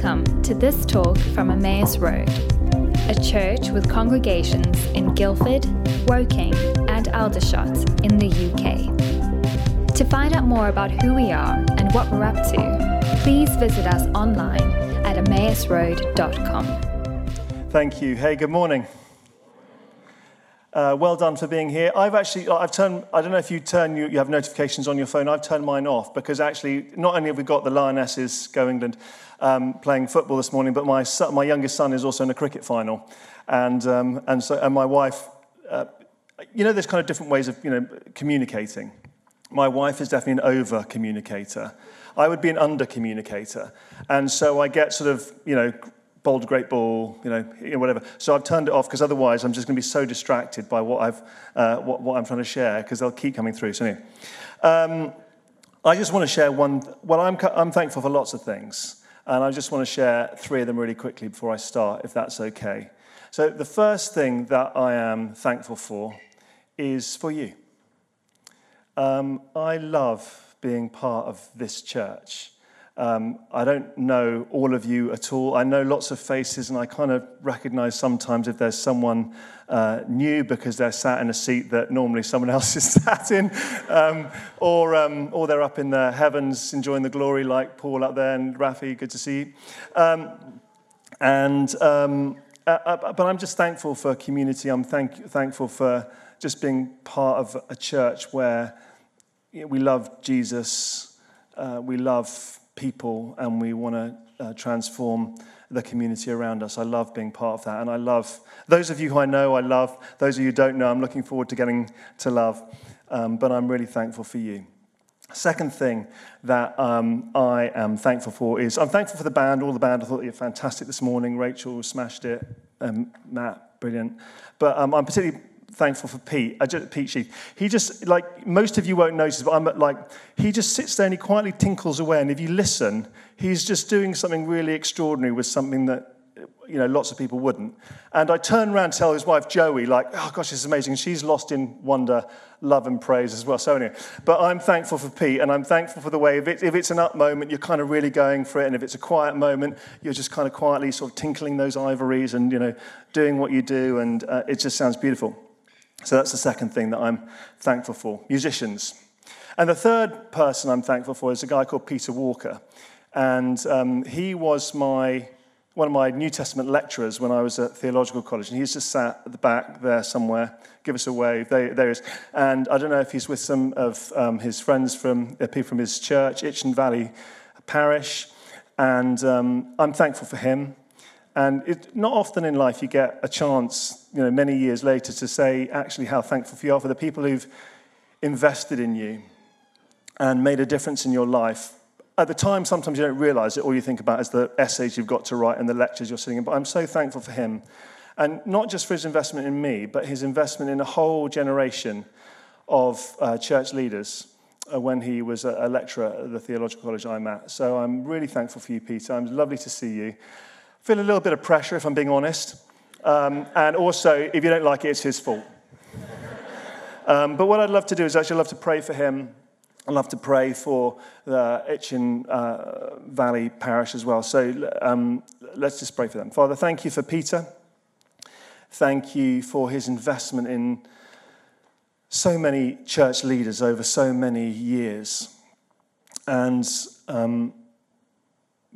Welcome to this talk from Emmaus Road, a church with congregations in Guildford, Woking, and Aldershot in the UK. To find out more about who we are and what we're up to, please visit us online at emmausroad.com. Thank you. Hey, good morning. Uh, well done for being here. I've actually, I've turned, I don't know if you turn, you, you have notifications on your phone. I've turned mine off because actually, not only have we got the Lionesses, Go England, um, playing football this morning, but my, son, my youngest son is also in a cricket final. And, um, and, so, and my wife, uh, you know, there's kind of different ways of, you know, communicating. My wife is definitely an over communicator. I would be an under communicator. And so I get sort of, you know, bold, great ball, you know, whatever. So I've turned it off because otherwise I'm just going to be so distracted by what, I've, uh, what, what I'm trying to share because they'll keep coming through. So anyway, um, I just want to share one. Well, I'm, I'm thankful for lots of things. And I just want to share three of them really quickly before I start, if that's okay. So the first thing that I am thankful for is for you. Um, I love being part of this church. Um, I don't know all of you at all. I know lots of faces, and I kind of recognize sometimes if there's someone uh, new because they're sat in a seat that normally someone else is sat in, um, or, um, or they're up in the heavens enjoying the glory, like Paul up there and Rafi. Good to see you. Um, and um, uh, uh, but I'm just thankful for community. I'm thank- thankful for just being part of a church where we love Jesus, uh, we love people and we want to uh, transform the community around us. I love being part of that. And I love those of you who I know, I love. Those of you who don't know, I'm looking forward to getting to love. Um, but I'm really thankful for you. Second thing that um, I am thankful for is I'm thankful for the band, all the band. I thought you were fantastic this morning. Rachel smashed it. Um, Matt, brilliant. But um, I'm particularly thankful for Pete, uh, Pete Sheath. He just, like, most of you won't notice, but I'm like, he just sits there and he quietly tinkles away. And if you listen, he's just doing something really extraordinary with something that, you know, lots of people wouldn't. And I turn around to tell his wife, Joey, like, oh gosh, this is amazing. She's lost in wonder, love, and praise as well. So anyway, but I'm thankful for Pete, and I'm thankful for the way, if, it, if it's an up moment, you're kind of really going for it. And if it's a quiet moment, you're just kind of quietly sort of tinkling those ivories and, you know, doing what you do. And uh, it just sounds beautiful. So that's the second thing that I'm thankful for musicians. And the third person I'm thankful for is a guy called Peter Walker. And um, he was my, one of my New Testament lecturers when I was at theological college. And he's just sat at the back there somewhere. Give us a wave. There, there he is. And I don't know if he's with some of um, his friends from, uh, people from his church, Itchen Valley Parish. And um, I'm thankful for him. And it, not often in life you get a chance, you know, many years later to say actually how thankful you are for the people who've invested in you and made a difference in your life. At the time, sometimes you don't realize it. All you think about is the essays you've got to write and the lectures you're sitting in. But I'm so thankful for him. And not just for his investment in me, but his investment in a whole generation of uh, church leaders uh, when he was a, lecturer at the theological college I'm at. So I'm really thankful for you, Peter. I'm lovely to see you feel a little bit of pressure, if I'm being honest. Um, and also, if you don't like it, it's his fault. um, but what I'd love to do is actually love to pray for him. I'd love to pray for the Itchen uh, Valley Parish as well. So um, let's just pray for them. Father, thank you for Peter. Thank you for his investment in so many church leaders over so many years. And um,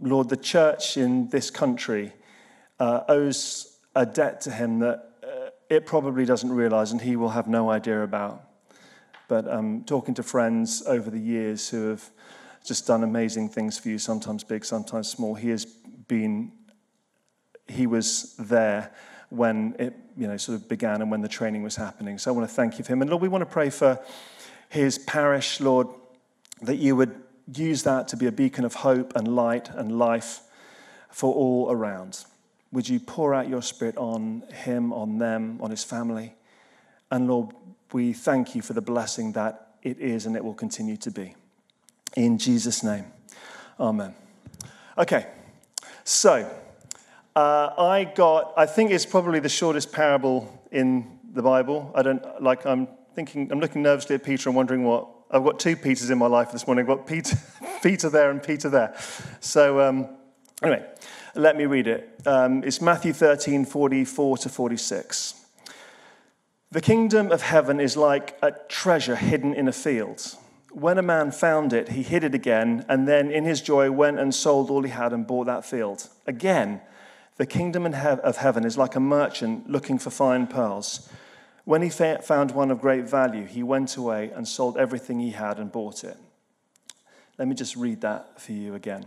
Lord, the church in this country uh, owes a debt to him that uh, it probably doesn't realize and he will have no idea about. But um, talking to friends over the years who have just done amazing things for you, sometimes big, sometimes small, he has been, he was there when it you know, sort of began and when the training was happening. So I want to thank you for him. And Lord, we want to pray for his parish, Lord, that you would use that to be a beacon of hope and light and life for all around. Would you pour out your spirit on him, on them, on his family? And Lord, we thank you for the blessing that it is and it will continue to be. In Jesus' name, amen. Okay, so uh, I got, I think it's probably the shortest parable in the Bible. I don't, like, I'm thinking, I'm looking nervously at Peter and wondering what I've got two Peters in my life this morning. I've got Peter, Peter there and Peter there. So um, Anyway, let me read it. Um, it's Matthew 13, 44 to 46. The kingdom of heaven is like a treasure hidden in a field. When a man found it, he hid it again, and then in his joy went and sold all he had and bought that field. Again, the kingdom of heaven is like a merchant looking for fine pearls. When he found one of great value, he went away and sold everything he had and bought it. Let me just read that for you again.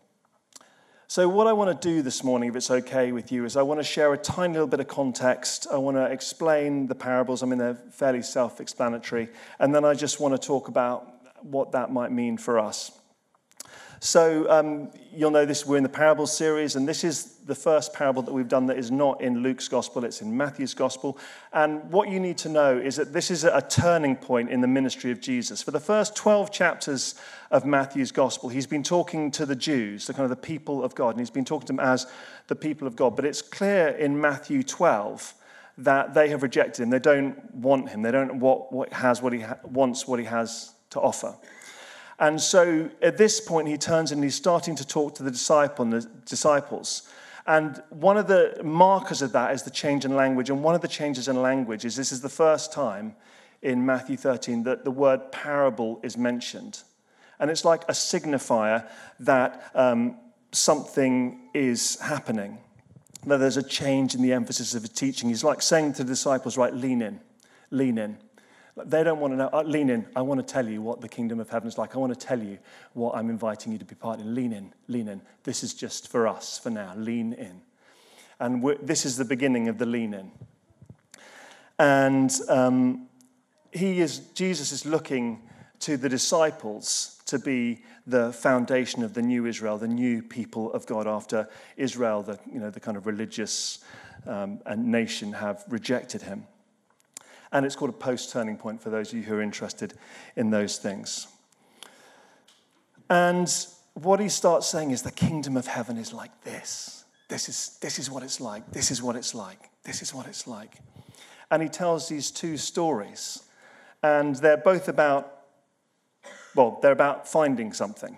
So, what I want to do this morning, if it's okay with you, is I want to share a tiny little bit of context. I want to explain the parables. I mean, they're fairly self explanatory. And then I just want to talk about what that might mean for us. So um, you'll know this, we're in the parable series, and this is the first parable that we've done that is not in Luke's gospel, it's in Matthew's gospel. And what you need to know is that this is a turning point in the ministry of Jesus. For the first 12 chapters of Matthew's gospel, he's been talking to the Jews, the kind of the people of God, and he's been talking to them as the people of God. But it's clear in Matthew 12 that they have rejected him. They don't want him. They don't want what has what he ha- wants what he has to offer. And so at this point, he turns and he's starting to talk to the disciple the disciples. And one of the markers of that is the change in language. And one of the changes in language is this is the first time in Matthew 13 that the word parable is mentioned. And it's like a signifier that um, something is happening, that there's a change in the emphasis of the teaching. He's like saying to the disciples, right, lean in, lean in. They don't want to know. Uh, lean in. I want to tell you what the kingdom of heaven is like. I want to tell you what I'm inviting you to be part in. Lean in. Lean in. This is just for us for now. Lean in. And this is the beginning of the lean in. And um, he is, Jesus is looking to the disciples to be the foundation of the new Israel, the new people of God after Israel, the, you know, the kind of religious um, and nation have rejected him. And it's called a post turning point for those of you who are interested in those things. And what he starts saying is the kingdom of heaven is like this. This is, this is what it's like. This is what it's like. This is what it's like. And he tells these two stories. And they're both about, well, they're about finding something.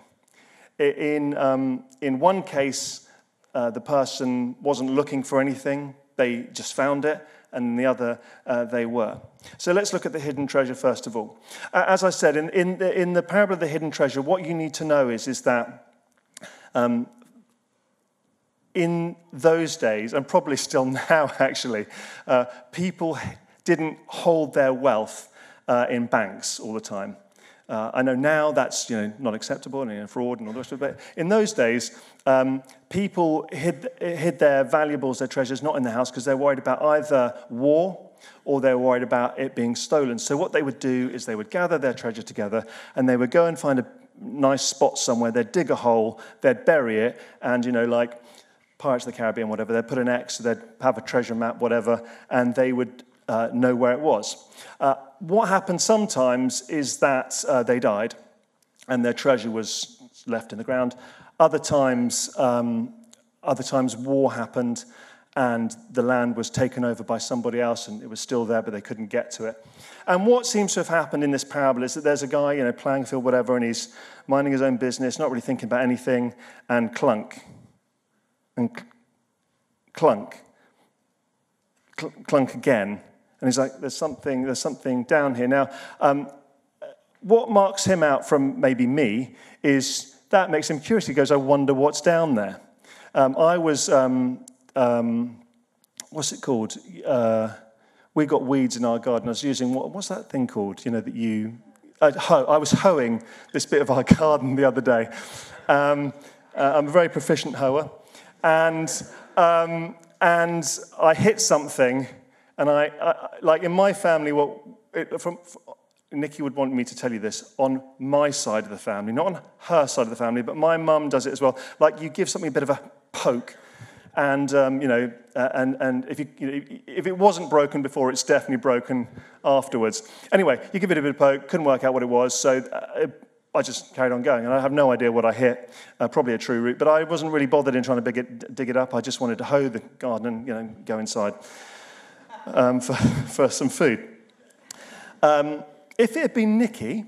In, um, in one case, uh, the person wasn't looking for anything, they just found it and in the other uh, they were. So let's look at the hidden treasure first of all. Uh, as I said, in, in, the, in the parable of the hidden treasure, what you need to know is, is that um, in those days, and probably still now actually, uh, people didn't hold their wealth uh, in banks all the time. Uh, I know now that's you know, not acceptable and you know, fraud and all the rest of it. But in those days, um, people hid, hid their valuables, their treasures, not in the house because they're worried about either war or they're worried about it being stolen. So what they would do is they would gather their treasure together and they would go and find a nice spot somewhere. They'd dig a hole, they'd bury it, and you know, like Pirates of the Caribbean, whatever, they'd put an X, they'd have a treasure map, whatever, and they would uh, know where it was. Uh, what happened sometimes is that uh, they died and their treasure was left in the ground. Other times, um, other times war happened and the land was taken over by somebody else and it was still there, but they couldn't get to it. And what seems to have happened in this parable is that there's a guy, you know, playing field, whatever, and he's minding his own business, not really thinking about anything, and clunk. And clunk. clunk again and he's like, there's something, there's something down here. Now, um, what marks him out from maybe me is that makes him curious. He goes, I wonder what's down there. Um, I was, um, um what's it called? Uh, we got weeds in our garden. I was using, what, what's that thing called? You know, that you, uh. I was hoeing this bit of our garden the other day. Um, uh, I'm a very proficient hoer. And, um, and I hit something and I, I like in my family, what it, from, Nikki would want me to tell you this on my side of the family, not on her side of the family, but my mum does it as well. Like you give something a bit of a poke, And, um, you know, uh, and, and if, you, you know, if it wasn't broken before, it's definitely broken afterwards. Anyway, you give it a bit of poke, couldn't work out what it was, so uh, I just carried on going. And I have no idea what I hit, uh, probably a true root, but I wasn't really bothered in trying to dig it, dig it up. I just wanted to hoe the garden and, you know, go inside um, for, for some food. Um, if it had been Nikki,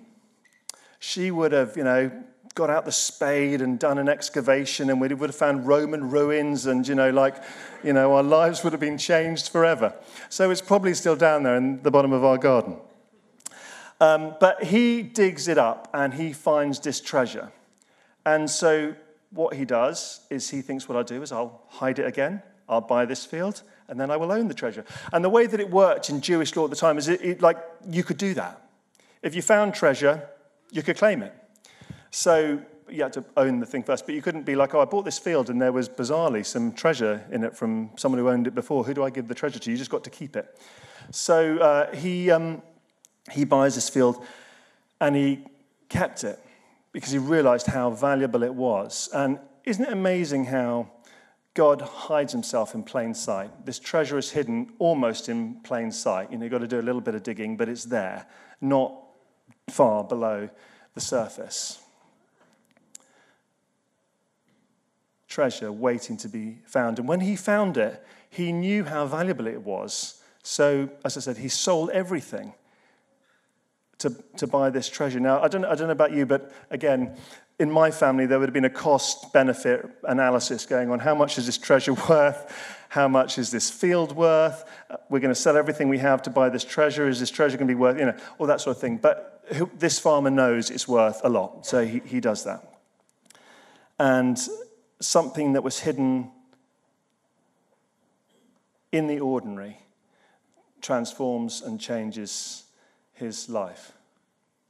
she would have, you know, got out the spade and done an excavation and we would have found Roman ruins and, you know, like, you know, our lives would have been changed forever. So it's probably still down there in the bottom of our garden. Um, but he digs it up and he finds this treasure. And so what he does is he thinks, what I'll do is I'll hide it again, I'll buy this field, and then I will own the treasure. And the way that it worked in Jewish law at the time is it, it, like you could do that. If you found treasure, you could claim it. So you had to own the thing first, but you couldn't be like, oh, I bought this field and there was bizarrely some treasure in it from someone who owned it before. Who do I give the treasure to? You just got to keep it. So uh, he, um, he buys this field and he kept it because he realized how valuable it was. And isn't it amazing how God hides himself in plain sight? This treasure is hidden almost in plain sight. You know, you've got to do a little bit of digging, but it's there, not far below the surface. Treasure waiting to be found. And when he found it, he knew how valuable it was. So, as I said, he sold everything to, to buy this treasure. Now, I don't, I don't know about you, but again, in my family, there would have been a cost benefit analysis going on. How much is this treasure worth? How much is this field worth? We're going to sell everything we have to buy this treasure. Is this treasure going to be worth, you know, all that sort of thing. But who, this farmer knows it's worth a lot, so he, he does that. And something that was hidden in the ordinary transforms and changes his life.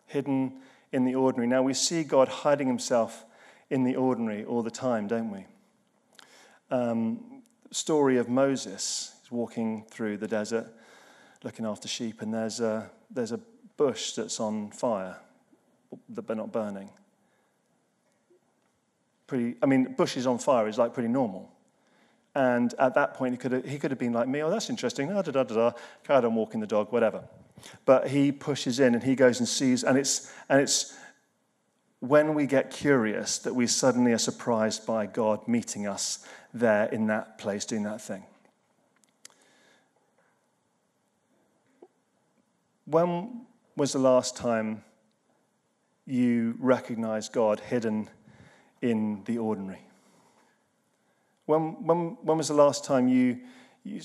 Hidden in the ordinary. Now we see God hiding himself in the ordinary all the time, don't we? Um, story of Moses. He's walking through the desert looking after sheep, and there's a, there's a bush that's on fire, but not burning. Pretty, I mean, bushes on fire is like pretty normal. And at that point, he could have, he could have been like me, oh, that's interesting, da da da da, carried on walking the dog, whatever. But he pushes in and he goes and sees, and it's, and it's when we get curious that we suddenly are surprised by God meeting us there in that place doing that thing. When was the last time you recognized God hidden in the ordinary? When, when, when was the last time you, you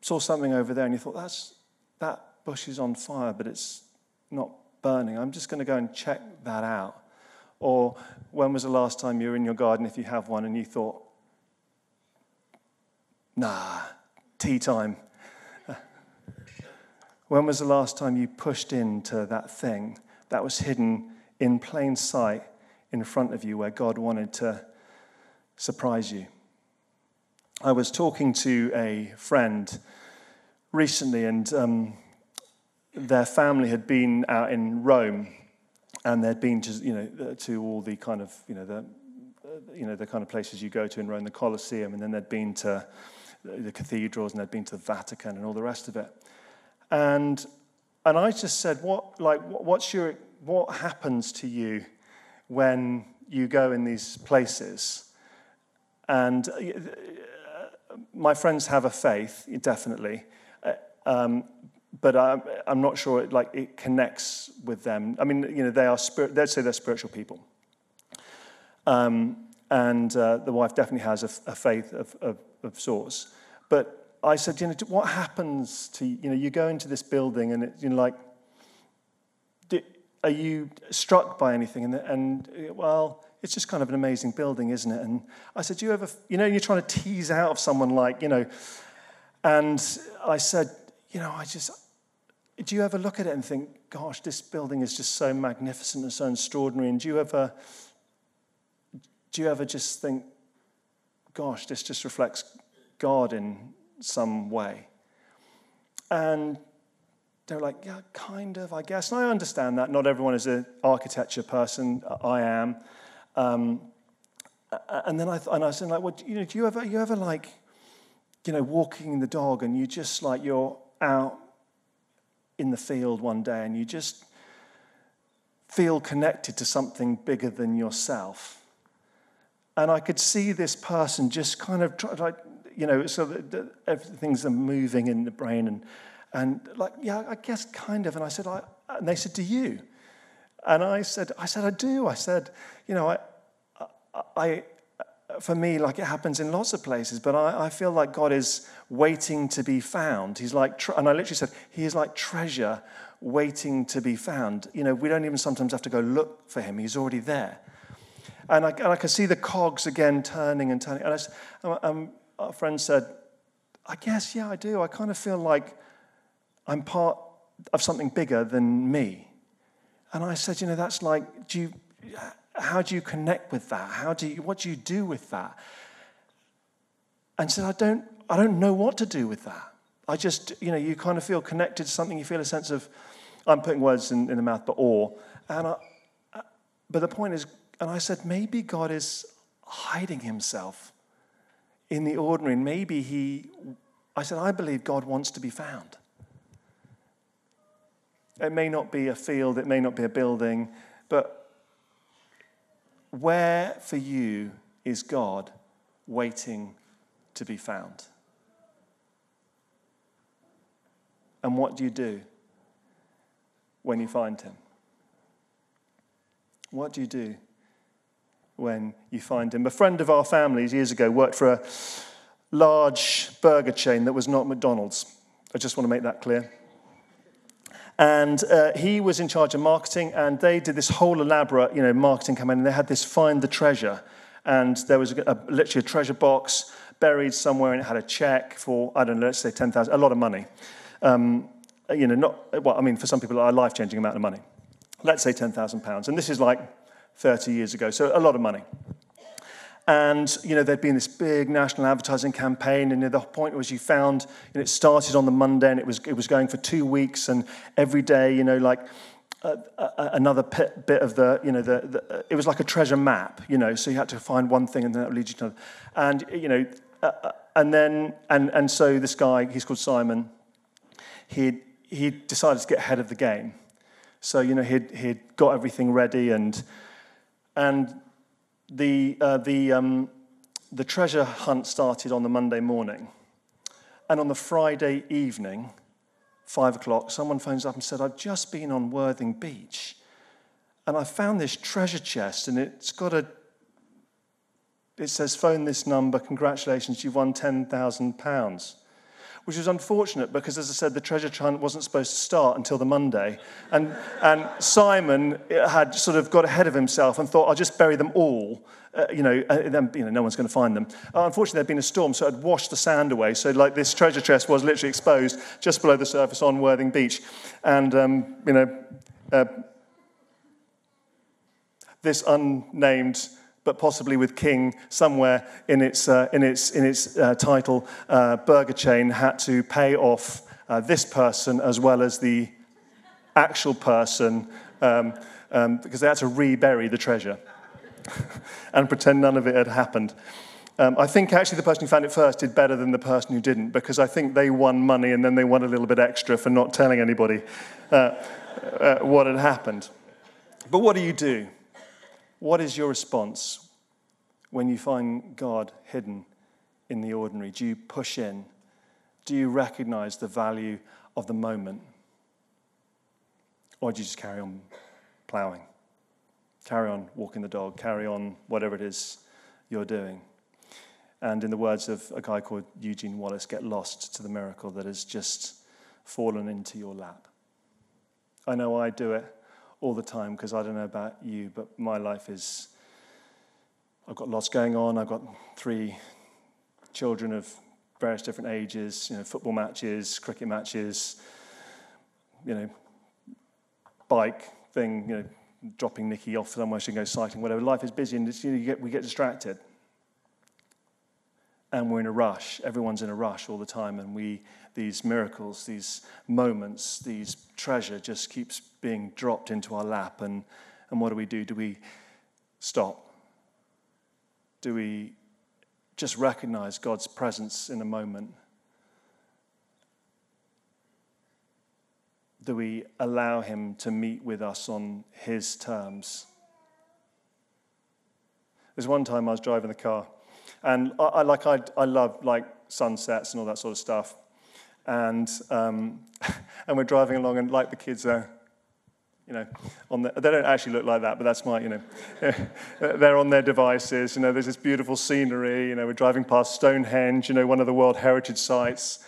saw something over there and you thought, That's, that bush is on fire, but it's not burning? I'm just going to go and check that out. Or when was the last time you were in your garden, if you have one, and you thought, Nah, tea time. When was the last time you pushed into that thing that was hidden in plain sight in front of you where God wanted to surprise you? I was talking to a friend recently, and um, their family had been out in Rome, and they'd been to, you know, to all the kind of, you know, the, you know, the kind of places you go to in Rome, the Colosseum, and then they'd been to the cathedrals, and they'd been to the Vatican, and all the rest of it. And, and I just said, what, like, what's your, what happens to you when you go in these places? And uh, my friends have a faith, definitely. Uh, um, but I'm, I'm, not sure it, like, it connects with them. I mean, you know, they are spirit, they'd say they're spiritual people. Um, and uh, the wife definitely has a, a faith of, of, of sorts. But I said, you know, what happens to, you know, you go into this building and it's, you know, like, are you struck by anything? And, and, well, it's just kind of an amazing building, isn't it? And I said, do you ever, you know, you're trying to tease out of someone like, you know, and I said, you know, I just, do you ever look at it and think, gosh, this building is just so magnificent and so extraordinary? And do you ever, do you ever just think, gosh, this just reflects God in some way. And they're like, yeah, kind of, I guess. And I understand that. Not everyone is an architecture person. I am. Um, and then I, th- and I said, like, well, you know, do you ever, you ever like you know, walking the dog and you just like you're out in the field one day and you just feel connected to something bigger than yourself. And I could see this person just kind of try, like, you know, so that everything's moving in the brain and, and like, yeah, I guess kind of. And I said, I, and they said, do you? And I said, I said, I do. I said, you know, I, I, for me, like it happens in lots of places, but I, I feel like God is waiting to be found. He's like, and I literally said, He is like treasure waiting to be found. You know, we don't even sometimes have to go look for Him, He's already there. And I, and I can see the cogs again turning and turning. And I, um, our friend said, I guess, yeah, I do. I kind of feel like I'm part of something bigger than me. And I said, you know, that's like, do you, how do you connect with that? How do you, what do you do with that? And she said, I don't, I don't know what to do with that. I just, you know, you kind of feel connected to something. You feel a sense of, I'm putting words in, in the mouth, but awe. And I, but the point is, and I said, maybe God is hiding himself in the ordinary. Maybe he, I said, I believe God wants to be found. It may not be a field, it may not be a building, but where for you is God waiting to be found? And what do you do when you find him? What do you do when you find him? A friend of our family's years ago worked for a large burger chain that was not McDonald's. I just want to make that clear. And uh, he was in charge of marketing, and they did this whole elaborate, you know, marketing campaign. And they had this find the treasure, and there was a, a, literally a treasure box buried somewhere, and it had a check for I don't know, let's say ten thousand, a lot of money. Um, you know, not well. I mean, for some people, a life-changing amount of money. Let's say ten thousand pounds, and this is like thirty years ago, so a lot of money. And, you know, there'd been this big national advertising campaign. And the point was you found, you know, it started on the Monday and it was, it was going for two weeks. And every day, you know, like uh, another bit, bit of the, you know, the, the, it was like a treasure map, you know, so you had to find one thing and then that would lead you to another. And, you know, uh, uh and then, and, and so this guy, he's called Simon, he he decided to get ahead of the game. So, you know, he'd, he'd got everything ready and, and the, uh, the, um, the treasure hunt started on the Monday morning. And on the Friday evening, five o'clock, someone phones up and said, I've just been on Worthing Beach and I found this treasure chest and it's got a, it says, phone this number, congratulations, you've won £10,000 which was unfortunate because, as I said, the treasure hunt wasn't supposed to start until the Monday. And, and Simon had sort of got ahead of himself and thought, I'll just bury them all. Uh, you know, uh, then you know, no one's going to find them. Uh, unfortunately, there'd been a storm, so it had washed the sand away. So, like, this treasure chest was literally exposed just below the surface on Worthing Beach. And, um, you know, uh, this unnamed but possibly with King somewhere in its, uh, in its, in its uh, title, uh, Burger Chain had to pay off uh, this person as well as the actual person um, um, because they had to rebury the treasure and pretend none of it had happened. Um, I think actually the person who found it first did better than the person who didn't because I think they won money and then they won a little bit extra for not telling anybody uh, uh, what had happened. But what do you do? What is your response when you find God hidden in the ordinary? Do you push in? Do you recognize the value of the moment? Or do you just carry on plowing? Carry on walking the dog, carry on whatever it is you're doing. And in the words of a guy called Eugene Wallace, get lost to the miracle that has just fallen into your lap. I know I do it all the time because I don't know about you, but my life is I've got lots going on. I've got three children of various different ages, you know, football matches, cricket matches, you know, bike thing, you know, dropping Nikki off somewhere, she can go cycling, whatever. Life is busy and you know, you get, we get distracted. And we're in a rush. Everyone's in a rush all the time, and we these miracles, these moments, these treasure just keeps being dropped into our lap. And, and what do we do? Do we stop? Do we just recognize God's presence in a moment? Do we allow Him to meet with us on His terms? There's one time I was driving the car, and I, I like I, I love like sunsets and all that sort of stuff, and um, and we're driving along, and like the kids are you know, on the, they don't actually look like that, but that's my, you know, they're on their devices. You know, there's this beautiful scenery. You know, we're driving past Stonehenge, you know, one of the World Heritage sites.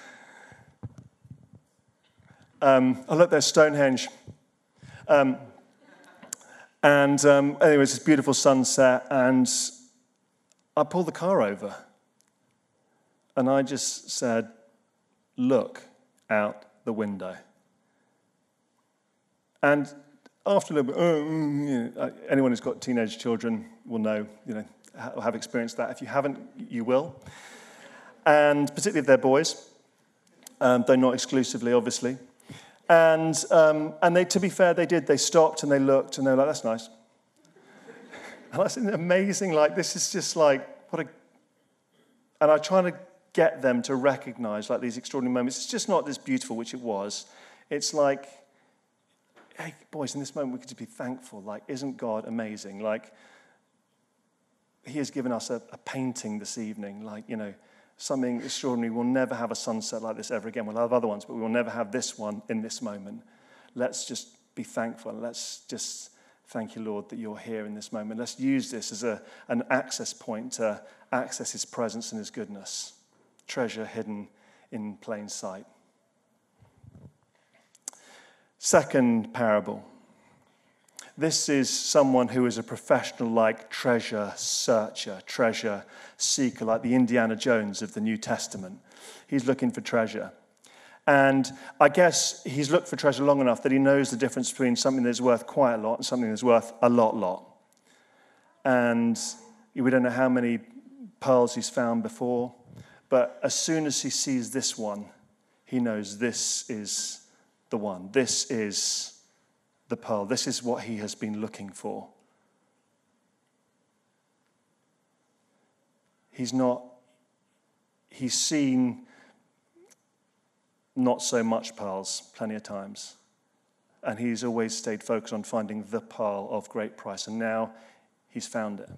Um, oh, look, there's Stonehenge. Um, and um, anyway, it's this beautiful sunset, and I pulled the car over. And I just said, Look out the window. And after a little bit, oh, mm, you know, uh, anyone who's got teenage children will know, you know, have experienced that. If you haven't, you will. And particularly if they're boys, um, though not exclusively, obviously. And, um, and they, to be fair, they did. They stopped and they looked and they were like, that's nice. And that's amazing. Like, this is just like, what a. And I'm trying to get them to recognize like these extraordinary moments. It's just not this beautiful, which it was. It's like, hey, boys, in this moment, we could just be thankful. Like, isn't God amazing? Like, He has given us a, a painting this evening, like, you know, something extraordinary. We'll never have a sunset like this ever again. We'll have other ones, but we will never have this one in this moment. Let's just be thankful. Let's just thank you, Lord, that you're here in this moment. Let's use this as a, an access point to access His presence and His goodness. Treasure hidden in plain sight. Second parable. This is someone who is a professional like treasure searcher, treasure seeker, like the Indiana Jones of the New Testament. He's looking for treasure. And I guess he's looked for treasure long enough that he knows the difference between something that's worth quite a lot and something that's worth a lot, lot. And we don't know how many pearls he's found before, but as soon as he sees this one, he knows this is the one. This is the pearl. This is what he has been looking for. He's not, he's seen not so much pearls plenty of times. And he's always stayed focused on finding the pearl of great price. And now he's found it.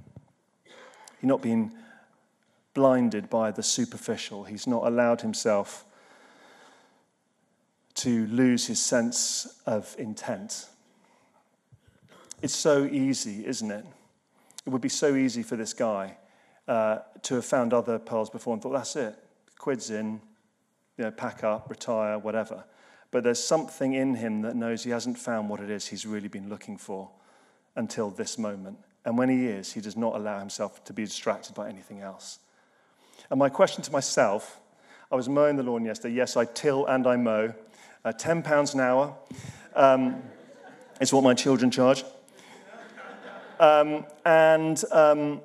He's not been blinded by the superficial. He's not allowed himself to lose his sense of intent. It's so easy, isn't it? It would be so easy for this guy uh, to have found other pearls before and thought, that's it, quid's in, you know, pack up, retire, whatever. But there's something in him that knows he hasn't found what it is he's really been looking for until this moment. And when he is, he does not allow himself to be distracted by anything else. And my question to myself I was mowing the lawn yesterday. Yes, I till and I mow uh, £10 an hour um, is what my children charge. Um, and um,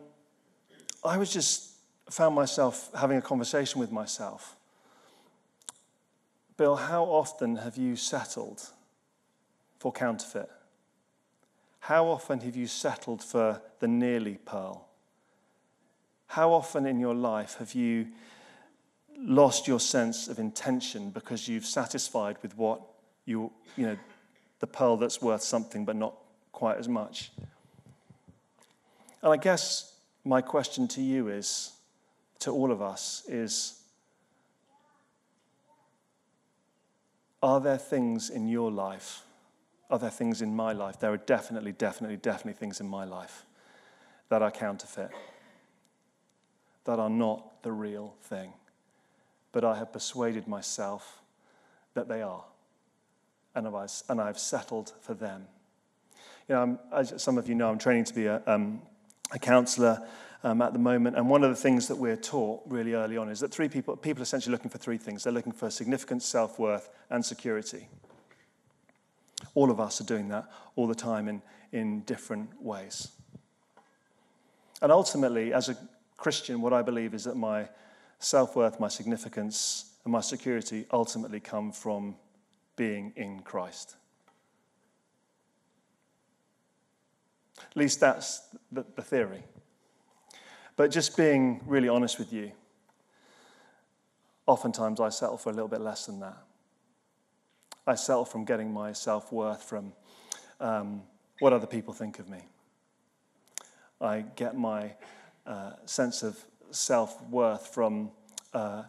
I was just found myself having a conversation with myself. Bill, how often have you settled for counterfeit? How often have you settled for the nearly pearl? How often in your life have you lost your sense of intention because you've satisfied with what you, you know, the pearl that's worth something but not quite as much. And I guess my question to you is, to all of us, is are there things in your life? Are there things in my life? There are definitely, definitely, definitely things in my life that are counterfeit, that are not the real thing but I have persuaded myself that they are. And I've, and I've settled for them. You know, as some of you know, I'm training to be a, um, a counselor um, at the moment. And one of the things that we're taught really early on is that three people, people are essentially looking for three things. They're looking for significant self worth and security. All of us are doing that all the time in, in different ways. And ultimately, as a Christian, what I believe is that my self worth, my significance, and my security ultimately come from being in Christ. At least that's the, the theory. But just being really honest with you, oftentimes I settle for a little bit less than that. I settle from getting my self worth from um, what other people think of me. I get my uh, sense of self worth from uh,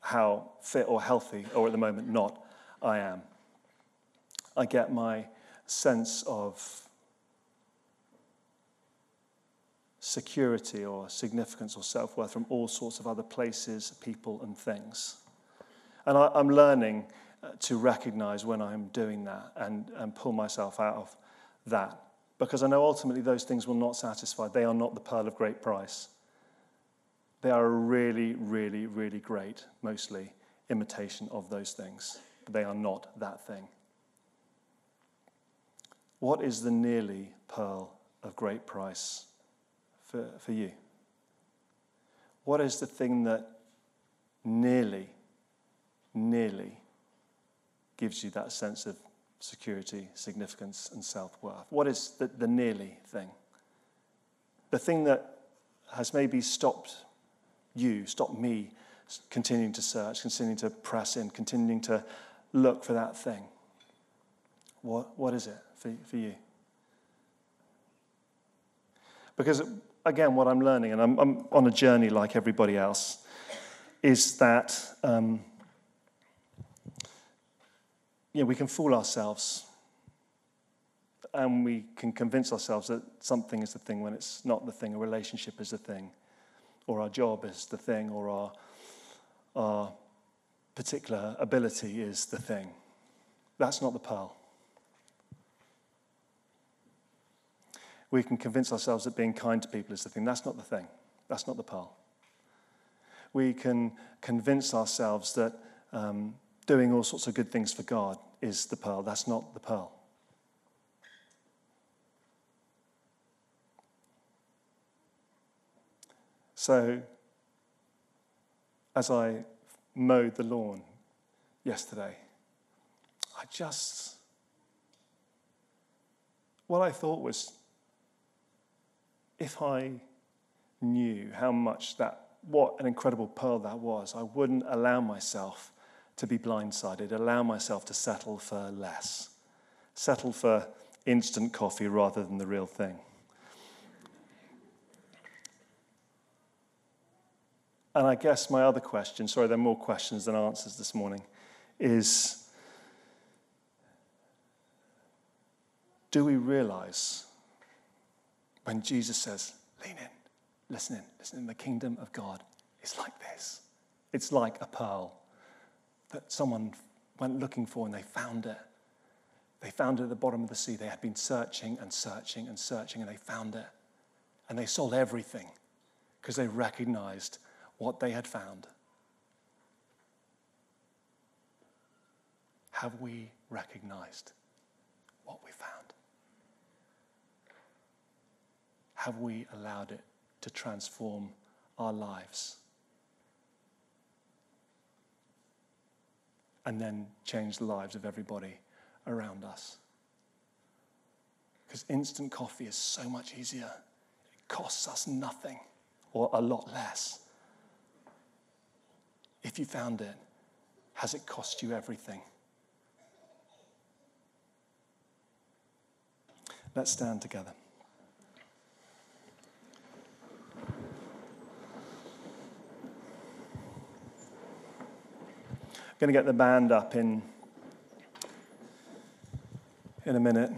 how fit or healthy, or at the moment not, I am. I get my sense of security or significance or self worth from all sorts of other places, people, and things. And I, am learning uh, to recognize when I'm doing that and, and pull myself out of that. Because I know ultimately those things will not satisfy. They are not the pearl of great price. They are a really, really, really great, mostly, imitation of those things. But they are not that thing. What is the nearly pearl of great price for, for you? What is the thing that nearly, nearly gives you that sense of security, significance, and self worth? What is the, the nearly thing? The thing that has maybe stopped you, stopped me continuing to search, continuing to press in, continuing to look for that thing. What, what is it for, for you? Because, again, what I'm learning, and I'm, I'm on a journey like everybody else, is that um, you know, we can fool ourselves and we can convince ourselves that something is the thing when it's not the thing, a relationship is the thing, or our job is the thing, or our, our particular ability is the thing. That's not the pearl. We can convince ourselves that being kind to people is the thing. That's not the thing. That's not the pearl. We can convince ourselves that um, doing all sorts of good things for God is the pearl. That's not the pearl. So, as I mowed the lawn yesterday, I just, what I thought was, if I knew how much that, what an incredible pearl that was, I wouldn't allow myself to be blindsided, allow myself to settle for less, settle for instant coffee rather than the real thing. And I guess my other question, sorry, there are more questions than answers this morning, is do we realize when Jesus says, lean in, listen in, listen in, the kingdom of God is like this? It's like a pearl that someone went looking for and they found it. They found it at the bottom of the sea. They had been searching and searching and searching and they found it. And they sold everything because they recognized what they had found. Have we recognized what we found? Have we allowed it to transform our lives? and then change the lives of everybody around us. Because instant coffee is so much easier. It costs us nothing or a lot less. If you found it, has it cost you everything? Let's stand together. Going to get the band up in, in a minute,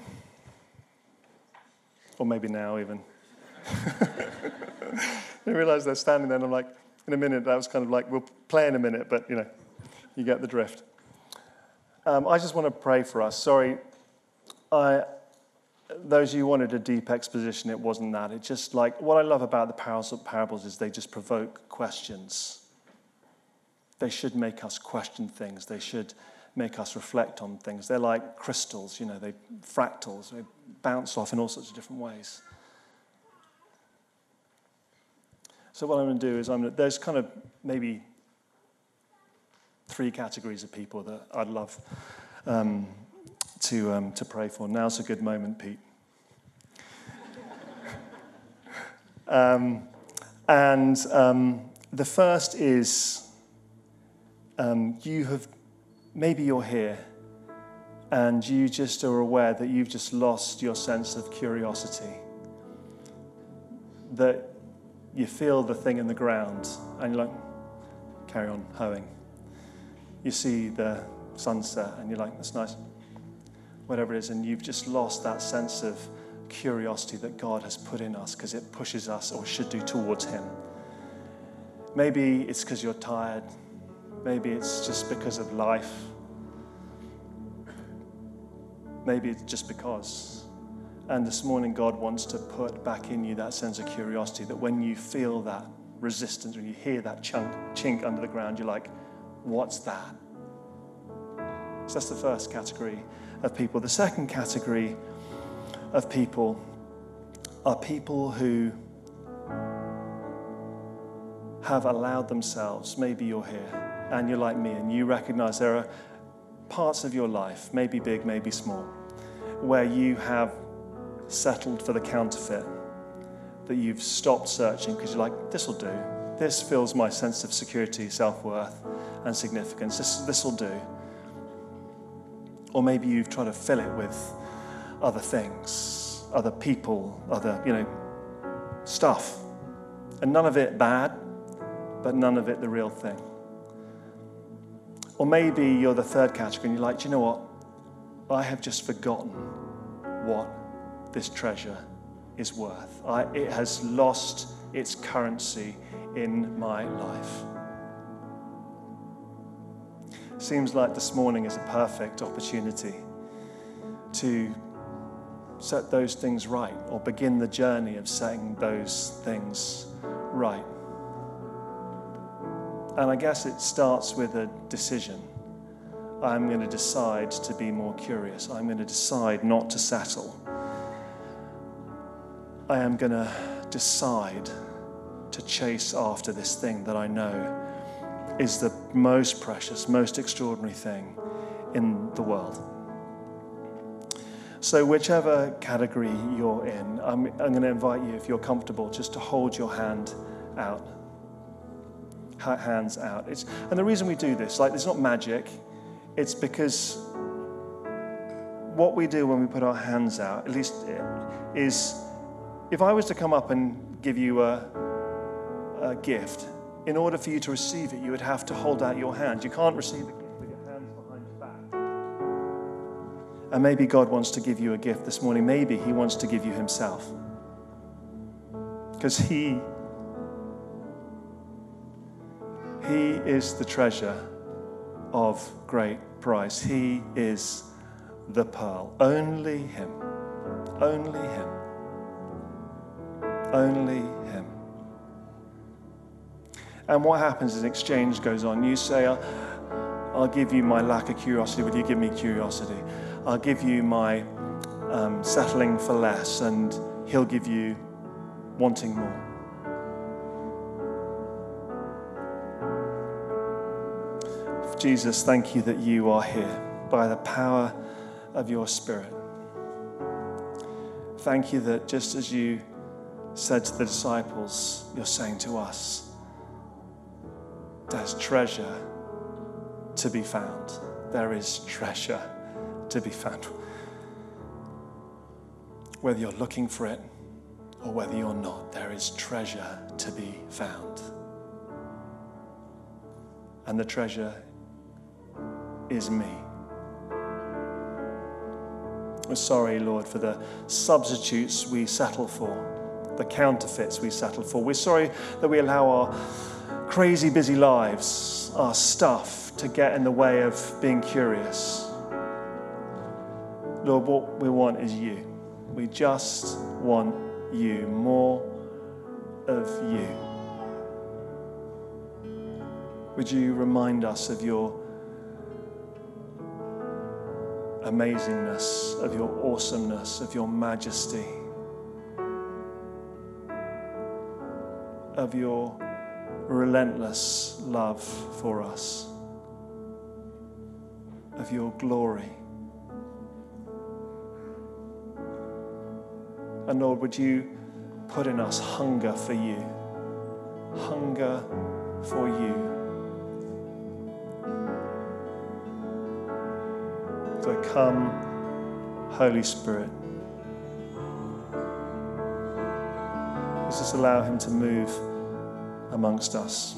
or maybe now even. I realize they're standing there, and I'm like, in a minute, that was kind of like, we'll play in a minute, but you know, you get the drift. Um, I just want to pray for us. Sorry, I, those of you wanted a deep exposition, it wasn't that. It's just like what I love about the parables is they just provoke questions. They should make us question things. They should make us reflect on things. They're like crystals, you know, they fractals, they bounce off in all sorts of different ways. So what I'm going to do is I'm going to, there's kind of maybe three categories of people that I'd love um, to, um, to pray for. Now's a good moment, Pete. um, And um, the first is um, you have, maybe you're here and you just are aware that you've just lost your sense of curiosity. That you feel the thing in the ground and you're like, carry on hoeing. You see the sunset and you're like, that's nice. Whatever it is, and you've just lost that sense of curiosity that God has put in us because it pushes us or should do towards Him. Maybe it's because you're tired. Maybe it's just because of life. Maybe it's just because. And this morning, God wants to put back in you that sense of curiosity that when you feel that resistance, when you hear that chunk, chink under the ground, you're like, what's that? So that's the first category of people. The second category of people are people who have allowed themselves, maybe you're here and you're like me and you recognize there are parts of your life, maybe big, maybe small, where you have settled for the counterfeit, that you've stopped searching because you're like, this will do. This fills my sense of security, self worth, and significance. This, this will do. Or maybe you've tried to fill it with other things, other people, other, you know, stuff. And none of it bad, but none of it the real thing. Or maybe you're the third category and you're like, you know what? I have just forgotten what this treasure is worth. I, it has lost its currency in my life. Seems like this morning is a perfect opportunity to set those things right or begin the journey of setting those things right. And I guess it starts with a decision. I'm going to decide to be more curious. I'm going to decide not to settle. I am going to decide to chase after this thing that I know is the most precious, most extraordinary thing in the world. So, whichever category you're in, I'm, I'm going to invite you, if you're comfortable, just to hold your hand out. Hands out. It's, and the reason we do this, like, it's not magic, it's because what we do when we put our hands out, at least, is if I was to come up and give you a, a gift, in order for you to receive it, you would have to hold out your hand. You can't receive the gift with your hands behind your back. And maybe God wants to give you a gift this morning. Maybe He wants to give you Himself. Because He He is the treasure of great price. He is the pearl. Only Him. Only Him. Only Him. And what happens is exchange goes on. You say, I'll give you my lack of curiosity. Will you give me curiosity? I'll give you my um, settling for less, and He'll give you wanting more. Jesus, thank you that you are here by the power of your Spirit. Thank you that just as you said to the disciples, you're saying to us, there's treasure to be found. There is treasure to be found. Whether you're looking for it or whether you're not, there is treasure to be found. And the treasure is me. We're sorry, Lord, for the substitutes we settle for the counterfeits we settle for. We're sorry that we allow our crazy busy lives, our stuff, to get in the way of being curious. Lord, what we want is you. We just want you, more of you. Would you remind us of your amazingness, of your awesomeness, of your majesty? of your relentless love for us, of your glory. And Lord, would you put in us hunger for you? hunger for you. Come, Holy Spirit. Let's just allow Him to move amongst us.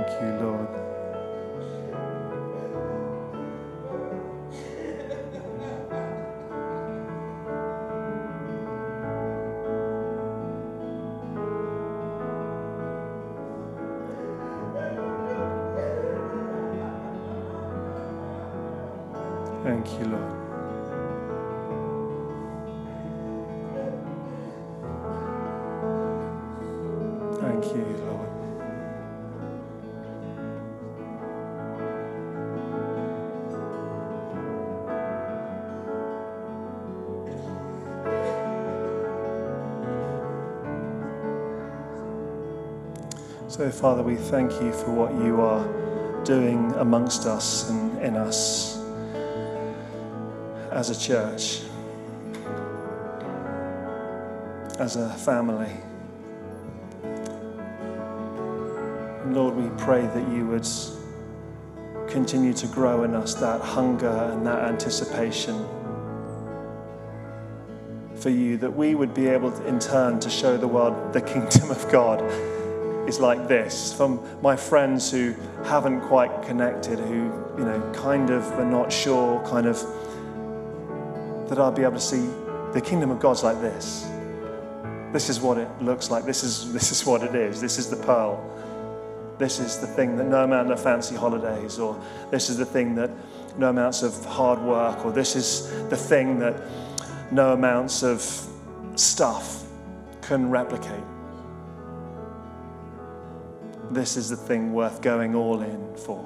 Thank you, Lord. So, Father, we thank you for what you are doing amongst us and in us as a church, as a family. Lord, we pray that you would continue to grow in us that hunger and that anticipation for you, that we would be able to, in turn to show the world the kingdom of God is like this. From my friends who haven't quite connected, who, you know, kind of are not sure, kind of, that I'll be able to see the kingdom of God's like this. This is what it looks like. This is, this is what it is. This is the pearl. This is the thing that no amount of fancy holidays, or this is the thing that no amounts of hard work, or this is the thing that no amounts of stuff can replicate. This is the thing worth going all in for.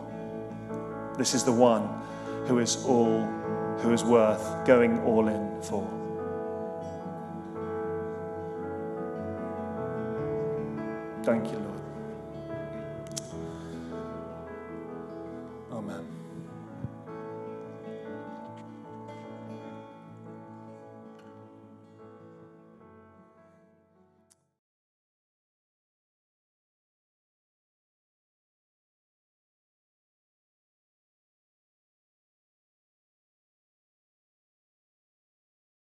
This is the one who is all, who is worth going all in for. Thank you, Lord.